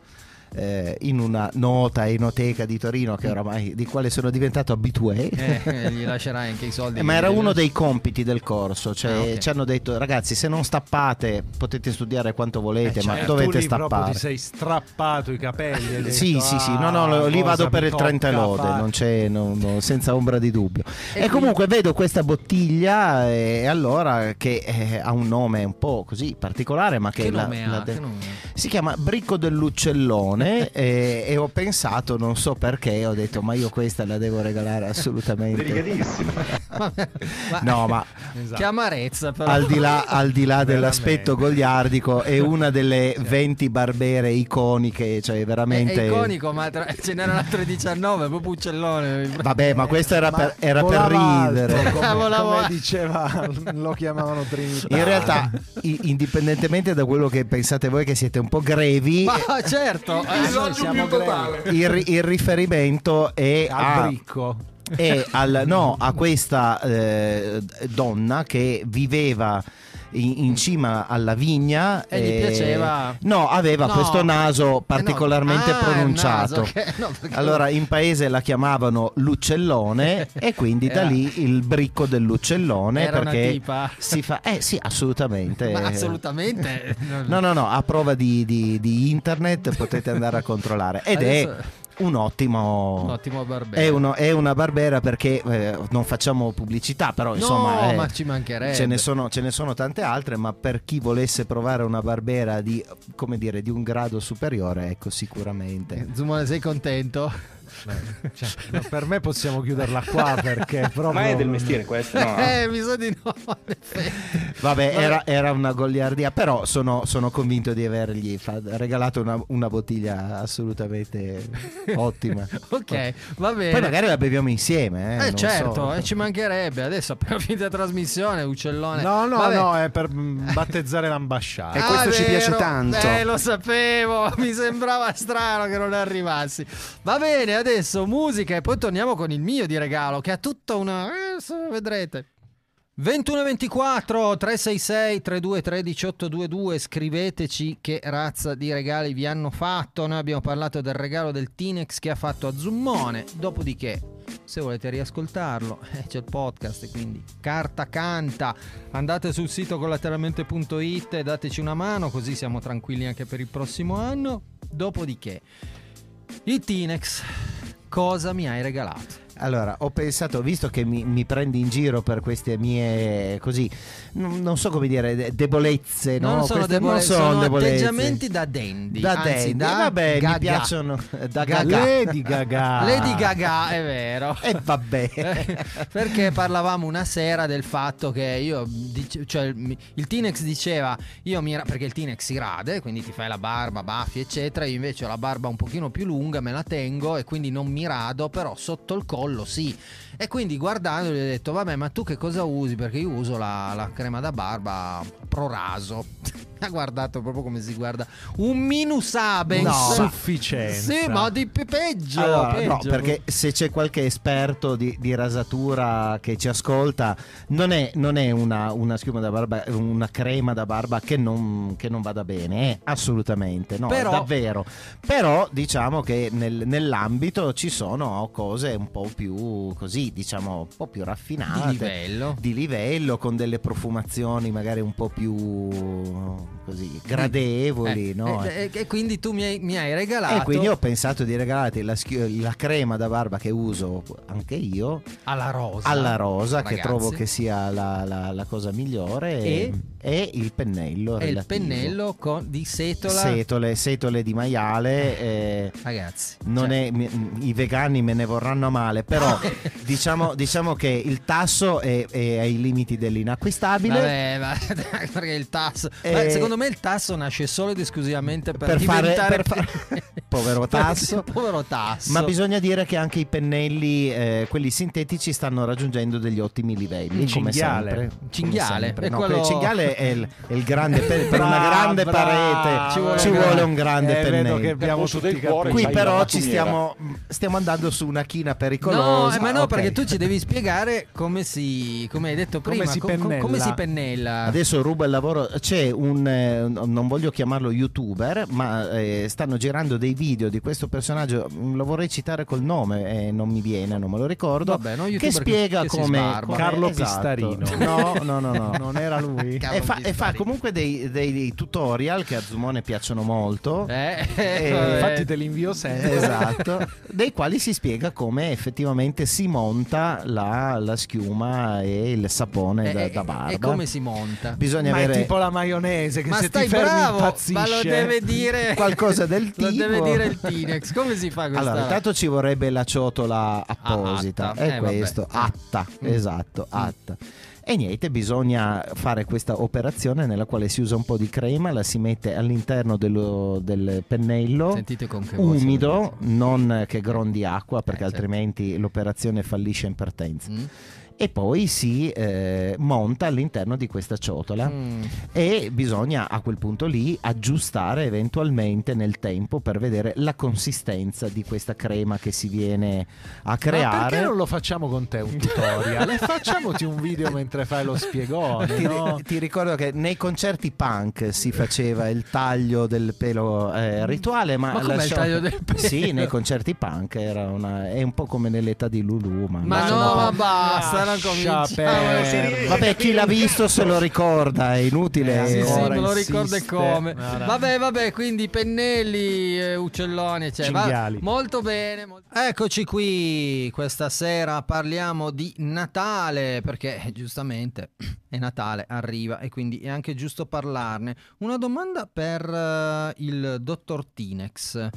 eh, in una nota enoteca di Torino, che oramai di quale sono diventato abitué, Eh, gli lascerai anche i soldi. Eh, ma era uno dei compiti del corso, cioè Ah, ok. ci hanno detto ragazzi se non stappate potete studiare quanto volete, Eh, ma cioè, dovete tu lì proprio stappare. ti sei strappato i capelli. hai Sì, detto, sì, sì, "Ah, no, no, lo- lì vado per il tocca 30 lode, fare?" non c'è, no, no, senza ombra di dubbio. E E, comunque vedo questa bottiglia e allora che eh, ha un nome un po' così particolare, ma che, Che la- nome la ha? de- Che nome si chiama Bricco dell'Uccellone e, e ho pensato, non so perché, ho detto ma io questa la devo regalare assolutamente. No, ma Esatto. Che amarezza, però. al di là, al di là dell'aspetto goliardico è una delle 20 barbere iconiche, cioè È, veramente... è iconico, ma tra- ce n'erano altre 19, proprio Uccellone. Vabbè, ma questo era Ma per, era per ridere. come, Volavo- come diceva, lo chiamavano Trinità. In realtà, indipendentemente da quello che pensate voi che siete un po' grevi, Ma certo, eh, siamo grevi. il, il riferimento è al a, bricco. è al- no, a questa eh, donna che viveva in, in cima alla vigna E gli piaceva- no aveva No. questo naso Eh no. particolarmente Ah, il pronunciato naso, che- no, perché- allora in paese la chiamavano l'uccellone e quindi da lì il bricco dell'uccellone Era perché si fa eh sì assolutamente Ma assolutamente. No, no, no, a prova di, di- di internet potete andare a controllare. Ed Adesso- è un ottimo. Un ottimo barbero. È, uno- è una barbera perché eh, non facciamo pubblicità, però insomma no, eh, ma ci mancherebbe. ce, ne sono, ce ne sono tante altre, ma per chi volesse provare una barbera di, come dire, di un grado superiore, ecco sicuramente. Zumone, sei contento? Cioè, no, per me possiamo chiuderla qua perché proprio... Ma è del mestiere questo? No. Eh, mi sa di no. Vabbè, era, era una goliardia, però sono, sono convinto di avergli fa- regalato una, una bottiglia assolutamente ottima. ok, va bene. Poi magari la beviamo insieme, eh, Eh non certo, so. eh, ci mancherebbe. Adesso appena finita la trasmissione, uccellone. No, no, Vabbè. no, è per mm, battezzare l'ambasciata. E questo Ah, ci piace tanto. Eh, lo sapevo, mi sembrava strano che non arrivassi. Va bene, adesso musica e poi torniamo con il mio di regalo che ha tutta una... eh, adesso vedrete. 2124 366 32 1822 scriveteci che razza di regali vi hanno fatto. Noi abbiamo parlato del regalo del Tinex che ha fatto a Zummone dopodiché se volete riascoltarlo eh, c'è il podcast quindi carta canta. Andate sul sito collateralmente.it e dateci una mano così siamo tranquilli anche per il prossimo anno. Dopodiché il Tinex cosa mi hai regalato? Allora, ho pensato, visto che mi, mi prendi in giro per queste mie, così, non, non so come dire, de- debolezze, no? non sono Queste debole, non sono sono debolezze. atteggiamenti da dandy. Da anzi, dandy, da vabbè, mi gaga. piacciono da Gaga. Lady Gaga. Lady Gaga, è vero. E vabbè. Eh, Perché parlavamo una sera del fatto che io, dice- cioè il il Tinex diceva, io mi perché il Tinex si rade, quindi ti fai la barba, baffi, eccetera. Io invece ho la barba un pochino più lunga, me la tengo e quindi non mi rado, però sotto il collo sì. E quindi guardando gli ho detto, vabbè, ma tu che cosa usi? Perché io uso la, la crema da barba pro raso. ha guardato proprio come si guarda un minus abens. No. Sufficienza. Sì, ma di pe- peggio. Allora, no, peggio. perché se c'è qualche esperto di, di rasatura che ci ascolta, non è, non è una, una schiuma da barba, una crema da barba che non, che non vada bene, eh, assolutamente, no, Però- davvero. Però diciamo che nel- nell'ambito ci sono cose un po' più così, diciamo, un po' più raffinate. di livello. di livello con delle profumazioni magari un po' più così gradevoli Eh, no? e, e- e quindi tu mi hai, mi hai regalato E quindi ho pensato di regalarti la, schi- la crema da barba che uso anche io alla rosa. alla rosa, che ragazzi. trovo che sia la, la- la cosa migliore, E? e il pennello. E il pennello con, di setola. Setole, setole di maiale. eh, Ragazzi. non cioè, è- i vegani me ne vorranno male, però diciamo, diciamo che il tasso è, è ai limiti dell'inacquistabile. Vabbè, va- perché il tasso. Eh, secondo me il tasso nasce solo ed esclusivamente per, per fare- per fa- povero tasso. povero tasso. Ma bisogna dire che anche i pennelli, eh, quelli sintetici, stanno raggiungendo degli ottimi livelli. Mm, come cinghiale. sempre. Come Cinghiale, sempre. è No, quello- quel cinghiale è il, è il grande per, per una grande parete. Ci vuole Ci un vuole grande- un grande Eh, vedo pennello. che abbiamo tutti del cuore. Qui però ci stiamo, stiamo andando su una china No, pericolosa. eh, ma no, Ok. perché tu ci devi spiegare come si, come hai detto Come prima, si co- co- pennella. come si pennella. Adesso ruba il lavoro. C'è un. eh, non voglio chiamarlo youtuber, ma eh, stanno girando dei video di questo personaggio. mm, Lo vorrei citare col nome, eh, non mi viene, non me lo ricordo. Vabbè, no, che spiega che si come. come- Carlo esatto. Pistarino. No, no, no, no. Non era lui? Carlo E fa, e fa comunque dei, dei tutorial che a Zumone piacciono molto. Eh, Eh, vabbè. Infatti te li invio sempre. Esatto, dei quali si spiega come effettivamente si monta la, la schiuma e il sapone Eh, da, eh, da barba. E come si monta? Bisogna Ma avere è tipo la maionese che Ma se stai ti fermi bravo, impazzisce. ma lo deve dire Qualcosa del Lo tipo. deve dire il Tinex. Come si fa questa? Allora, intanto ci vorrebbe la ciotola apposita. atta. È Eh, vabbè. questo, atta, Mm. esatto, atta. E niente, bisogna fare questa operazione nella quale si usa un po' di crema, la si mette all'interno dello- del pennello. Umido, non che grondi acqua perché Eh, certo. altrimenti l'operazione fallisce in partenza. Mm? E poi si eh, monta all'interno di questa ciotola Mm. e bisogna a quel punto lì aggiustare eventualmente nel tempo per vedere la consistenza di questa crema che si viene a Ma creare. perché non lo facciamo con te un tutorial? Facciamoti un video mentre fai lo spiegone, Ti, no? ti ricordo che nei concerti punk si faceva il taglio del pelo eh, rituale, ma, Ma com'è il lasciamo- taglio del pelo? Sì, nei concerti punk era una... è un po' come nell'età di Lulu. Ma, Ma no, ma basta, non cominciamo. perdere. Vabbè, chi l'ha visto se lo ricorda, è inutile. Eh, Sì, sì, me lo e come. Vabbè, vabbè, quindi pennelli, eh, uccelloni, cioè, va- Cinghiali. molto bene. mol- Eccoci qui, questa sera parliamo di Natale, perché eh, giustamente è Natale, arriva e quindi è anche giusto parlarne. Una domanda per eh, il dottor Tinex.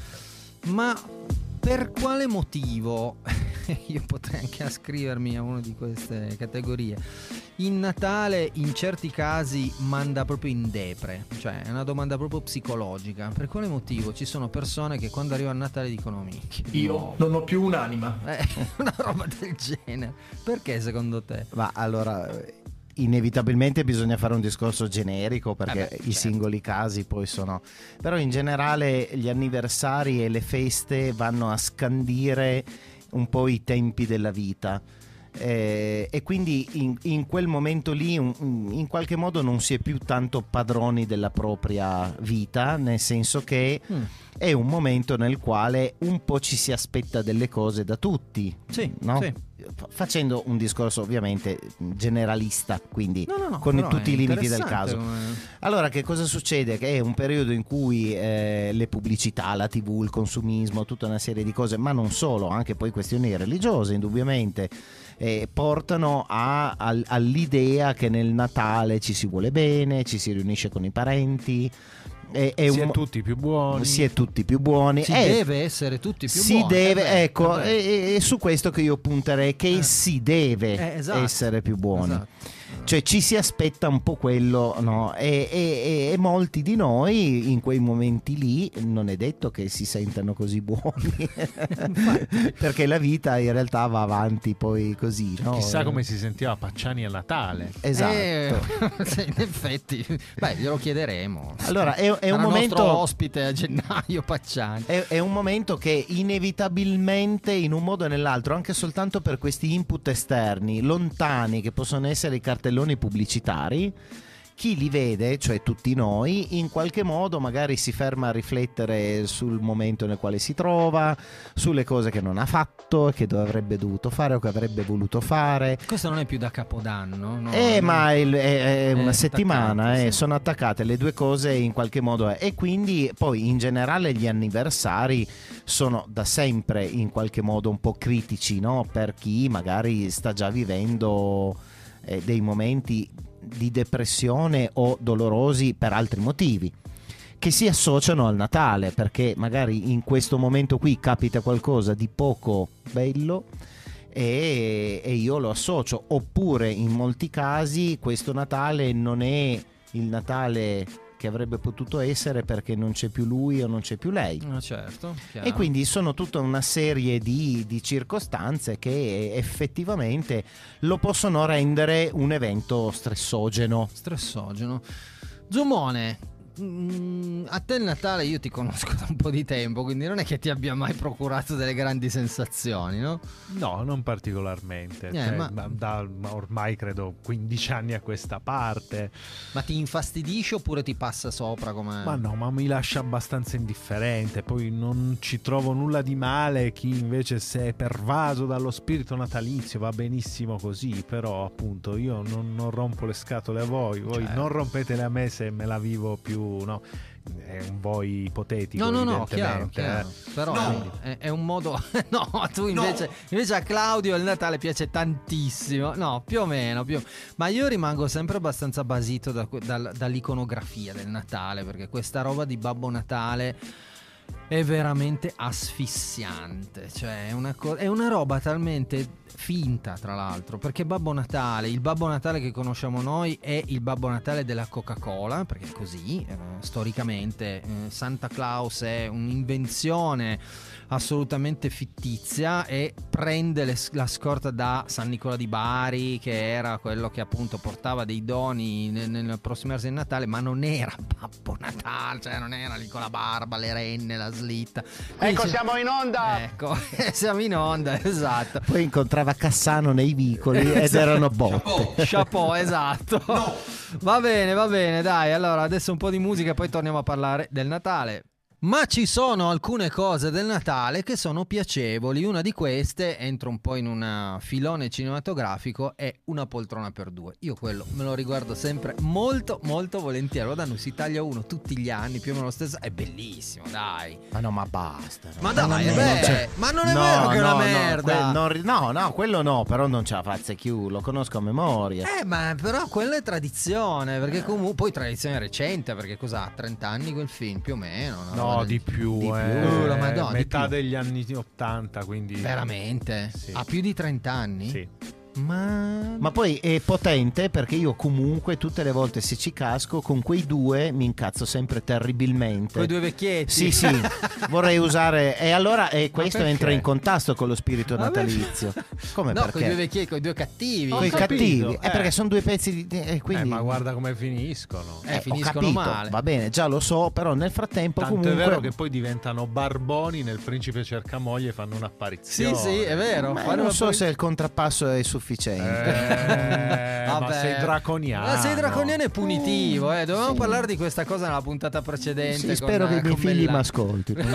Ma per quale motivo, io potrei anche ascrivermi a una di queste categorie, il Natale in certi casi manda proprio in depre, cioè è una domanda proprio psicologica. Per quale motivo ci sono persone che quando arriva il Natale dicono minchia, Io non ho più un'anima. eh, una roba del genere. Perché secondo te? Ma allora, inevitabilmente bisogna fare un discorso generico perché Eh beh, i certo. singoli casi poi sono... Però in generale gli anniversari e le feste vanno a scandire un po' i tempi della vita. Eh, e quindi in, in quel momento lì un- in qualche modo non si è più tanto padroni della propria vita, nel senso che Mm. è un momento nel quale un po' ci si aspetta delle cose da tutti, Sì, no? sì. Fa- Facendo un discorso ovviamente generalista, quindi No, no, con tutti i limiti del caso. come- Allora, che cosa succede? Che è un periodo in cui eh, le pubblicità, la TV, il consumismo, tutta una serie di cose, ma non solo, anche poi questioni religiose, indubbiamente, eh, portano a- al- all'idea che nel Natale ci si vuole bene, ci si riunisce con i parenti. È, è si un- è tutti più buoni. si è tutti più buoni. Si Eh, deve essere tutti più si buoni. deve, Eh ecco, eh è, è su questo che io punterei, che Eh. si deve Eh, esatto. essere più buoni. Esatto. Cioè ci si aspetta un po' quello, no? E, e- e- e molti di noi in quei momenti lì non è detto che si sentano così buoni, perché la vita in realtà va avanti poi così, no? Chissà come si sentiva Pacciani a Natale. Esatto. Eh, in effetti, beh, glielo chiederemo. Allora, è- è un momento- ospite a gennaio, Pacciani. È, è un momento che inevitabilmente, in un modo o nell'altro, anche soltanto per questi input esterni, lontani, che possono essere i cartelloni pubblicitari, chi li vede, cioè tutti noi, in qualche modo magari si ferma a riflettere sul momento nel quale si trova, sulle cose che non ha fatto, che avrebbe dovuto fare o che avrebbe voluto fare. Questo non è più da Capodanno, no? Eh, ma il- è, è una È settimana, eh, sì. sono attaccate le due cose in qualche modo. eh. E quindi poi in generale gli anniversari sono da sempre in qualche modo un po' critici no? per chi magari sta già vivendo eh, dei momenti di depressione o dolorosi per altri motivi che si associano al Natale perché magari in questo momento qui capita qualcosa di poco bello e, e io lo associo. Oppure in molti casi questo Natale non è il Natale che avrebbe potuto essere perché non c'è più lui o non c'è più lei Ah, certo, chiaro. e quindi sono tutta una serie di, di circostanze che effettivamente lo possono rendere un evento stressogeno Stressogeno. Zumone, mm, a te il Natale io ti conosco da un po' di tempo, quindi non è che ti abbia mai procurato delle grandi sensazioni, no? No, non particolarmente. Eh, Cioè, ma- da ma ormai credo 15 anni a questa parte. Ma ti infastidisce oppure ti passa sopra come... Ma no, ma mi lascia abbastanza indifferente. Poi non ci trovo nulla di male. Chi invece se è pervaso dallo spirito natalizio va benissimo così. Però, appunto, io non, non rompo le scatole a voi. Voi Certo. non rompetele a me se me la vivo più. No, è un voi ipotetico. No, no, no, chiaro, evidentemente, chiaro. eh. Però No. è, è un modo. no, tu invece, invece a Claudio il Natale piace tantissimo. No, più o meno, più. Ma io rimango sempre abbastanza basito da dal- dall'iconografia del Natale, perché questa roba di Babbo Natale è veramente asfissiante. Cioè, è una, co- è una roba talmente finta, tra l'altro. Perché Babbo Natale, il Babbo Natale che conosciamo noi, è il Babbo Natale della Coca-Cola, perché è così, eh, storicamente. eh, Santa Claus è un'invenzione assolutamente fittizia e prende le- la scorta da San Nicola di Bari che era quello che appunto portava dei doni nel, nel prossimarsi del Natale ma non era Babbo Natale cioè non era lì con la barba le renne la slitta Quindi Ecco, c'è- siamo in onda. ecco siamo in onda esatto poi incontrava Cassano nei vicoli ed erano botte Chapeau, esatto. Va bene, va bene, dai. Allora, adesso un po' di musica e poi torniamo a parlare del Natale. Ma ci sono alcune cose del Natale che sono piacevoli. Una di queste, entro un po' in un filone cinematografico, è una poltrona per due. Io quello me lo riguardo sempre molto, molto volentieri. Lo danno su Italia 1 tutti gli anni, più o meno lo stesso. È bellissimo, dai. ma no ma basta no. Ma dai, non è vero. c'è- Ma non è No, vero che è una no, no, merda. que- non ri- no, no, quello no, però non c'ha fazza chiù, lo conosco a memoria. Eh, ma però quella è tradizione, perché comunque poi tradizione recente, perché cos'ha? 30 anni quel film, più o meno, una no, No, di più, Di più. eh. La Madonna, di metà più. degli anni 80, quindi Veramente? Sì. Ha più di 30 anni? Sì. Ma... Ma poi è potente perché io comunque tutte le volte se ci casco con quei due mi incazzo sempre terribilmente. Quei due vecchietti? Sì, sì, vorrei usare. E allora e questo perché? entra in contasto con lo spirito Ma natalizio. Come No, con i due perché? vecchietti, con i due cattivi. Con i cattivi. eh. Eh, perché sono due pezzi di. eh, quindi... Eh, ma guarda come finiscono. Eh, finiscono capito, male. Va bene, già lo so, però nel frattempo Tanto comunque. è vero che poi diventano barboni nel Principe cerca moglie e fanno Sì, un'apparizione. sì, è vero. Ma non so poi- se il contrappasso è sufficiente. Eh, ma sei draconiano. Ma sei draconiano e punitivo, eh. Dovevamo Sì. parlare di questa cosa nella puntata precedente. Sì, con- spero che i miei figli mi ascoltino.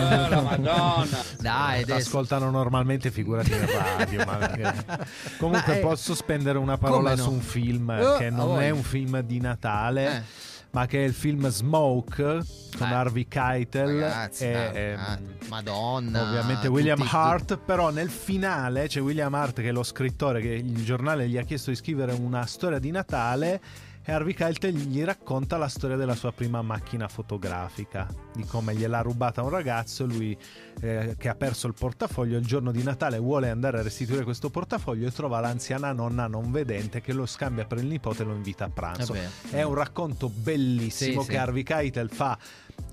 Dai, Ti adesso. ascoltano normalmente, figurati in radio. ma- Comunque, Ma, eh, posso spendere una parola no? su un film Oh, che non voglia. è un film di Natale, Eh. Ma che è il film Smoke con Eh. Harvey Keitel Ragazzi, e ah, ehm, ah, Madonna. ovviamente William tutti- Hart, però nel finale c'è William Hart che è lo scrittore che il giornale gli ha chiesto di scrivere una storia di Natale e Harvey Keitel gli racconta la storia della sua prima macchina fotografica, di come gliel'ha rubata un ragazzo, lui eh, che ha perso il portafoglio il giorno di Natale vuole andare a restituire questo portafoglio e trova l'anziana nonna non vedente che lo scambia per il nipote e lo invita a pranzo. Vabbè. È un racconto bellissimo Sì, che sì. Harvey Keitel fa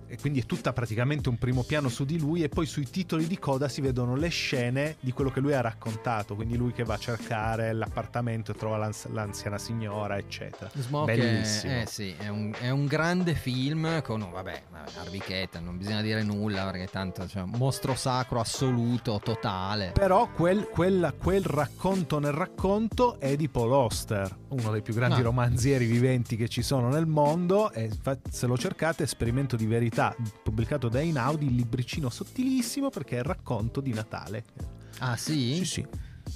e quindi è tutta praticamente un primo piano su di lui e poi sui titoli di coda si vedono le scene di quello che lui ha raccontato, quindi lui che va a cercare l'appartamento e trova l'anz- l'anziana signora, eccetera. Smoke è, Bellissimo. eh sì, è un, è un grande film con, vabbè, vabbè, Harvey Keitel, non bisogna dire nulla perché tanto cioè, un mostro sacro assoluto, totale. Però quel, quella- quel racconto nel racconto è di Paul Auster, uno dei più grandi Ah. romanzieri viventi che ci sono nel mondo. E se lo cercate, Esperimento di verità, pubblicato da Inaudi, il libricino sottilissimo perché è il racconto di Natale. Ah sì? Sì, sì.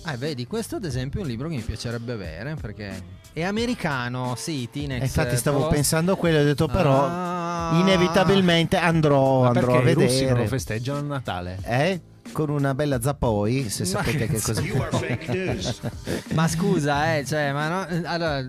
Ah, vedi, questo ad esempio è un libro che mi piacerebbe avere perché è americano, sì, Tinex. Infatti stavo Post. pensando a quello, ho detto però Ah. inevitabilmente andrò, andrò a perché i russi non vedere. festeggiano il Natale? Eh? Con una bella zappoi, se Ma sapete che cosa Ma scusa, eh, cioè, ma no, allora,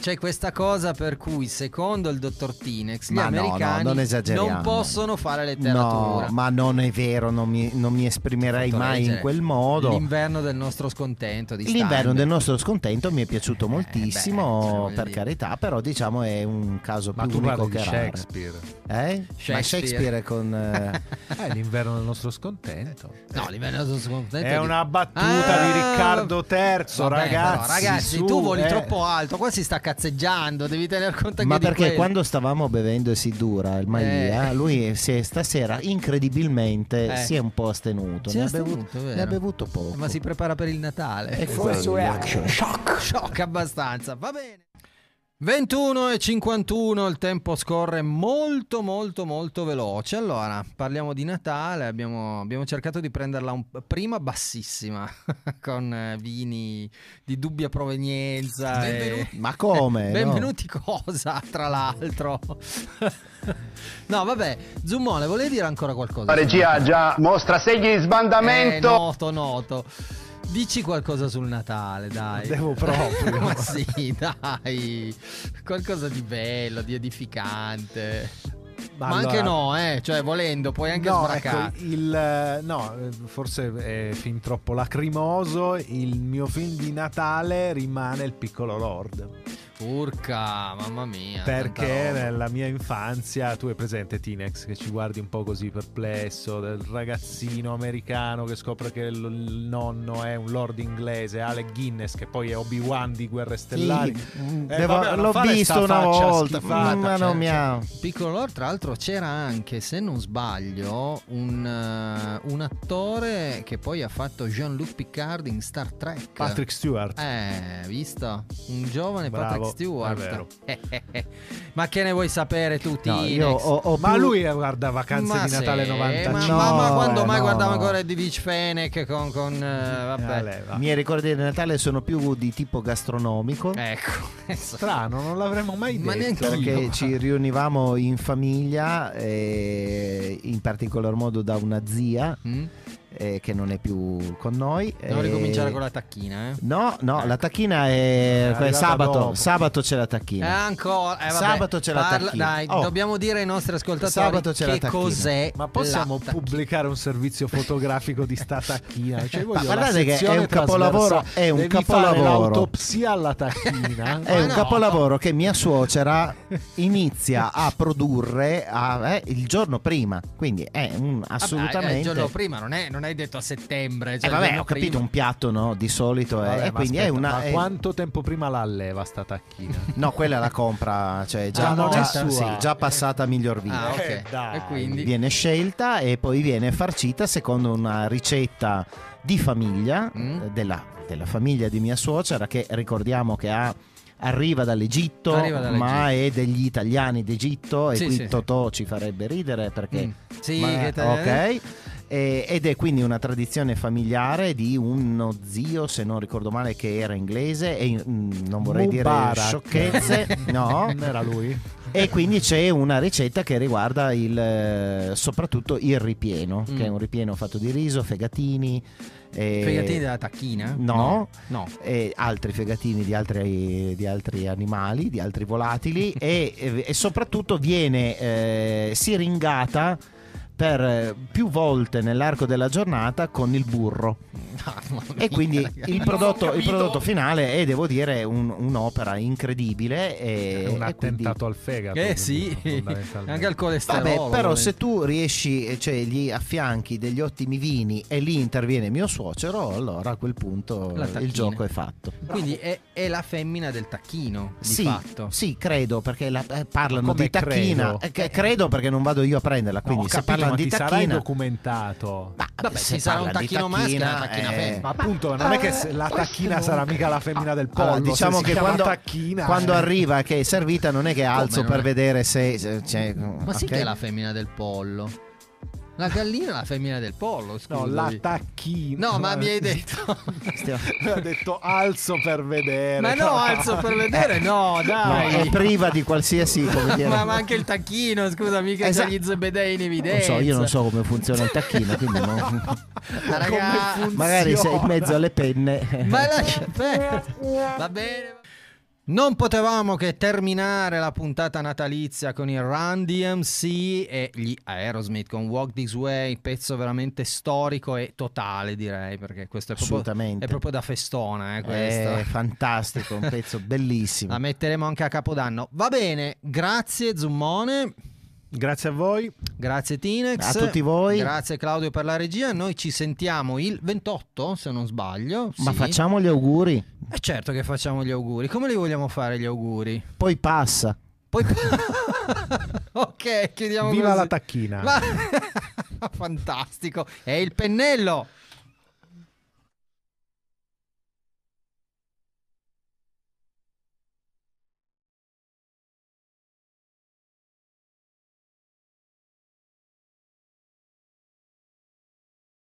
c'è questa cosa per cui, secondo il dottor Tinex, gli Ma no, no, americani non non possono fare letteratura. No, ma non è vero, non mi, non mi esprimerei Fatto mai in quel modo. L'inverno del nostro scontento di L'inverno del nostro scontento mi è piaciuto Eh, moltissimo, beh, cioè, per dire. carità, però diciamo è un caso Ma più tu unico parli che. Shakespeare. Eh? Ma Shakespeare. Shakespeare con... eh, È l'inverno del nostro scontento. No, l'inverno del nostro scontento È di- una battuta Ah, di Riccardo III, vabbè, ragazzi. però, ragazzi, su, tu voli eh. troppo alto, qua si sta cazzeggiando, devi tener conto Ma di perché quello. quando stavamo bevendo si dura il Maia, Eh. lui si è, stasera incredibilmente Eh. si è un po' astenuto. Si è ne, ha astenuto, bevuto, vero. ne ha bevuto poco. Ma si prepara per il Natale. E forse shock. Shock abbastanza, va bene. 21 e 51, il tempo scorre molto molto molto veloce. Allora, parliamo di Natale, abbiamo, abbiamo cercato di prenderla un- prima bassissima, con eh, vini di dubbia provenienza. e- Ma come? no? Benvenuti cosa, tra l'altro. no, vabbè, Zummone, volevi dire ancora qualcosa? La regia già mostra segni di sbandamento. Eh, noto, noto. Dici qualcosa sul Natale, dai. Devo proprio. Ma sì, dai. Qualcosa di bello, di edificante. Ma, allora- anche no, eh. Cioè, volendo, puoi anche no, ecco, il, no, forse è fin troppo lacrimoso. Il mio film di Natale rimane Il piccolo Lord. Urca, mamma mia. Perché nella mia infanzia tu hai presente Tinex che ci guardi un po' così perplesso del ragazzino americano che scopre che il, nonno è un lord inglese Alec Guinness che poi è Obi-Wan di Guerre Stellari Sì, mm, Eh, devo- vabbè, l'ho visto una faccia volta, schifata, ma Cioè, non mi ha... Piccolo Lord, tra l'altro, c'era anche, se non sbaglio, un, eh, un attore che poi ha fatto Jean-Luc Picard in Star Trek. Patrick Stewart Eh, visto? Un giovane Bravo, Patrick Stewart. è vero. ma che ne vuoi sapere tu, No, io ho, ho ma più- lui guarda Vacanze Ma di Natale sì, 95 Ma, ma- ma quando mai no, guardavo no. ancora di Beach Fennec con... con eh, vabbè. Eh. I miei ricordi di Natale sono più di tipo gastronomico. Ecco. strano non l'avremmo mai Ma detto neanche io. Perché ci riunivamo in famiglia, eh, in particolar modo da una zia, Mm? Eh, che non è più con noi. Non Eh, ricominciare con la tacchina, eh. No, no, Ecco. la tacchina è, è sabato. dopo. Sabato c'è la Eh, tacchina. ancora, eh, vabbè, Sabato c'è la parla- tacchina. Dai, Oh. dobbiamo dire ai nostri ascoltatori Sabato c'è la che cos'è Ma possiamo la pubblicare un servizio fotografico di sta tacchina? Cioè, voglio la guardate che è un capolavoro, è un Devi capolavoro. fare l'autopsia alla tacchina. È un no. capolavoro che mia suocera inizia a produrre a- eh, il giorno prima, quindi è un Vabbè, assolutamente. eh, il giorno prima, non, è, non hai detto a settembre. Eh, Cioè il vabbè, ho capito, prima. un piatto no, di solito, eh, Vabbè, e ma quindi è aspetta, una. ma è- quanto tempo prima la alleva sta tacchina? No, quella la compra, cioè già, Ah, non già- è sua. sì, già passata a miglior vita. Ah, ok. Eh, e quindi Viene scelta e poi viene farcita secondo una ricetta di famiglia, Mm. eh, della, della famiglia di mia suocera, che ricordiamo che ha- arriva dall'Egitto, Arriva dall'Egitto. ma è degli italiani d'Egitto e Sì, qui sì, sì. Totò ci farebbe ridere perché... Mm. Sì, Ma- che te- ok. E- ed è quindi una tradizione familiare di uno zio, se non ricordo male, che era inglese e mm, non vorrei Mubarak. dire sciocchezze, no, Non era lui? e quindi c'è una ricetta che riguarda il, eh, soprattutto il ripieno, Mm. che è un ripieno fatto di riso, fegatini. eh, Fegatini della tacchina? No. No. e altri fegatini di altri, di altri animali, di altri volatili e, e- e soprattutto viene eh, siringata per eh, più volte nell'arco della giornata con il burro e quindi il prodotto, il prodotto finale è devo dire un- un'opera incredibile e, È un e quindi- attentato al fegato. Eh quindi, sì, anche al colesterolo. Vabbè, però se tu riesci, eh, cioè gli affianchi degli ottimi vini e lì interviene mio suocero, allora a quel punto il gioco è fatto. Quindi è, è la femmina del tacchino, di sì, fatto. sì, credo perché la- eh, parlano come di tacchina. credo? Eh, credo perché non vado io a prenderla. No, Quindi ho se parlano ma di ti sarai tacchina. documentato. Ma Vabbè, se ci sarà un tacchino maschio una tacchina, tacchina eh, femmina. Ma appunto, non è che la tacchina sarà mica la femmina del pollo. Allora, diciamo si che quando, tacchina, quando eh. arriva che è servita non è che alzo per è? vedere se, se- cioè, Ma sì ok? che è la femmina del pollo. La gallina è la femmina del pollo, scusa. No, la tacchina. No, ma mi hai detto. Stiamo- ha detto alzo per vedere. ma no, alzo per vedere, no, no, dai. è priva di qualsiasi come dire, ma, ma anche il tacchino, scusa, mica Esatto. gli zebedei in non evidenza. so, io non so come funziona il tacchino, quindi non- Ma raga, magari sei in mezzo alle penne. ma lascia perdere. Va bene. Non potevamo che terminare la puntata natalizia con il Run DMC e gli Aerosmith con Walk This Way, pezzo veramente storico e totale direi, perché questo è proprio, è proprio da festona. Eh. È fantastico, un pezzo bellissimo. La metteremo anche a Capodanno. Va bene, grazie Zummone, Grazie a voi. grazie Tinex. A tutti voi. Grazie Claudio per la regia. Noi ci sentiamo il 28, se non sbaglio. Ma Sì. facciamo gli auguri, Eh certo che facciamo gli auguri. Come li vogliamo fare gli auguri? poi passa. Poi Ok, chiudiamo Viva così. la tacchina. Ma- Fantastico. E il pennello.